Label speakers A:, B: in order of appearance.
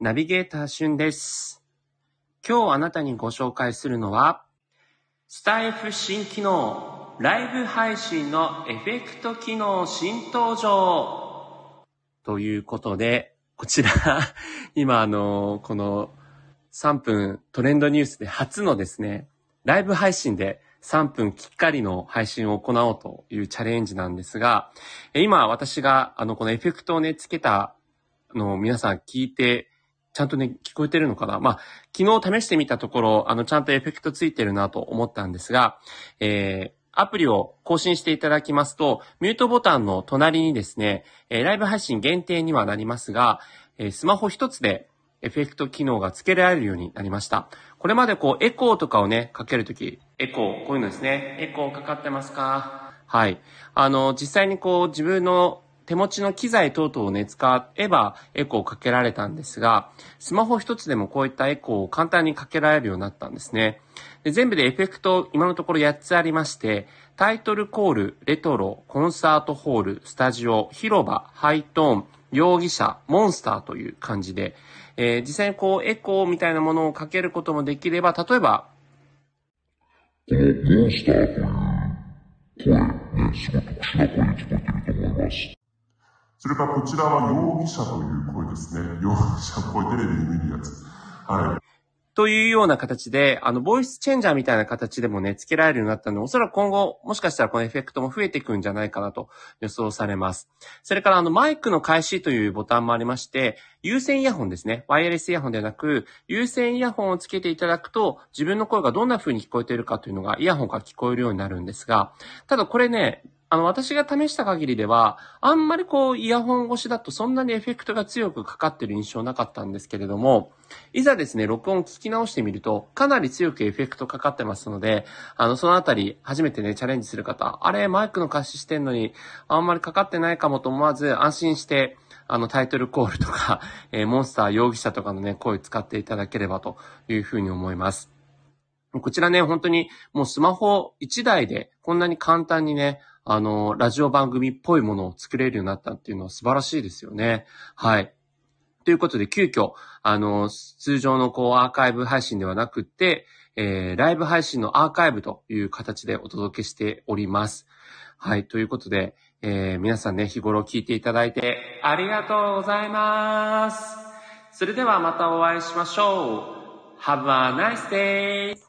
A: ナビゲーターしゅんです。今日あなたにご紹介するのは、スタイフ新機能、ライブ配信のエフェクト機能新登場ということで、こちら、今あの、この3分トレンドニュースで初のですね、ライブ配信で3分きっかりの配信を行おうというチャレンジなんですが、今私があのこのエフェクトをね、つけたのを皆さん聞いて、ちゃんとね、聞こえてるのかな？まあ、昨日試してみたところ、あの、ちゃんとエフェクトついてるなと思ったんですが、えー、アプリを更新していただきますと、ミュートボタンの隣にですね、えーライブ配信限定にはなりますが、えースマホ一つでエフェクト機能が付けられるようになりました。これまでこう、エコーとかをね、かけるとき、エコー、こういうのですね。エコーかかってますか？はい。あの、実際にこう、自分の手持ちの機材等々をね、使えばエコーをかけられたんですが、スマホ一つでもこういったエコーを簡単にかけられるようになったんですね。で全部でエフェクト、今のところ8つありまして、タイトルコール、レトロ、コンサートホール、スタジオ、広場、ハイトーン、容疑者、モンスターという感じで、えー実際にこうエコーみたいなものをかけることもできれば、例えば、
B: このモンスターという声、ね、すごい特殊な声に聞こえてると思います。それからこちらは容疑者という声ですね。容疑者、これテレビで見るやつ。はい。
A: というような形で、あの、ボイスチェンジャーみたいな形でもね、付けられるようになったので、おそらく今後、もしかしたらこのエフェクトも増えていくんじゃないかなと予想されます。それから、あの、マイクの開始というボタンもありまして、有線イヤホンですね。ワイヤレスイヤホンではなく、有線イヤホンをつけていただくと、自分の声がどんな風に聞こえているかというのが、イヤホンから聞こえるようになるんですが、ただこれね、あの、私が試した限りでは、あんまりこう、イヤホン越しだとそんなにエフェクトが強くかかってる印象なかったんですけれども、いざですね、録音聞き直してみると、かなり強くエフェクトかかってますので、あの、そのあたり、初めてね、チャレンジする方、あれ、マイクの開始してんのに、あんまりかかってないかもと思わず、安心して、あの、タイトルコールとか、えーモンスター容疑者とかのね、声使っていただければというふうに思います。こちらね、本当にもうスマホ1台でこんなに簡単にね、あの、ラジオ番組っぽいものを作れるようになったっていうのは素晴らしいですよね。はい。ということで、急遽、あの、通常のこう、アーカイブ配信ではなくって、えー、ライブ配信のアーカイブという形でお届けしております。はい。ということで、えー、皆さんね、日頃聞いていただいてありがとうございます。それではまたお会いしましょう。Have a nice day!